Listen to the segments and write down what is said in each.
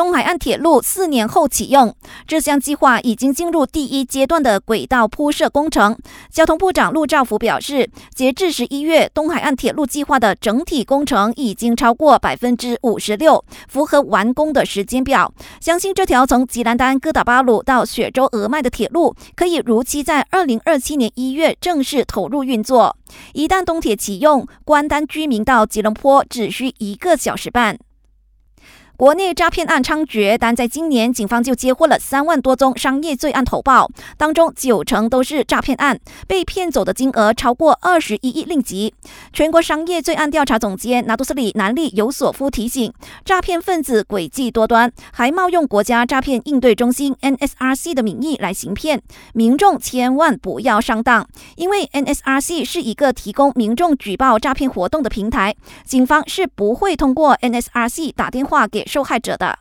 东海岸铁路四年后启用。这项计划已经进入第一阶段的轨道铺设工程。交通部长陆兆福表示，截至十一月，东海岸铁路计划的整体工程已经超过百分之五十六，符合完工的时间表。相信这条从吉兰丹哥打巴鲁到雪州俄麦的铁路可以如期在二零二七年一月正式投入运作。一旦东铁启用，关丹居民到吉隆坡只需一个小时半。国内诈骗案猖獗，但在今年，警方就接获了三万多宗商业罪案投报，当中九成都是诈骗案，被骗走的金额超过二十一亿令吉。全国商业罪案调查总监拿督斯里南利尤索夫提醒，诈骗分子诡计多端，还冒用国家诈骗应对中心 NSRC 的名义来行骗，民众千万不要上当，因为 NSRC 是一个提供民众举报诈骗活动的平台，警方是不会通过 NSRC 打电话给。受害者的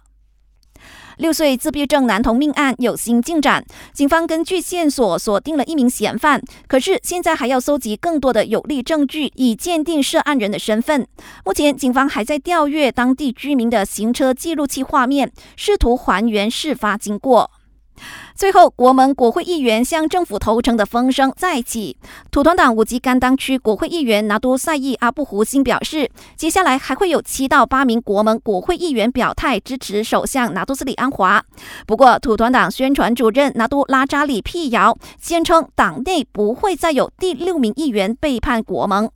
六岁自闭症男童命案有新进展，警方根据线索锁定了一名嫌犯，可是现在还要搜集更多的有力证据，以鉴定涉案人的身份。目前警方还在调阅当地居民的行车记录器画面，试图还原事发经过。最后，国盟国会议员向政府投诚的风声再起。土团党五级甘当区国会议员拿督赛义阿布胡辛表示，接下来还会有七到八名国盟国会议员表态支持首相拿督斯里安华。不过，土团党宣传主任拿督拉扎里辟谣，坚称党内不会再有第六名议员背叛国盟。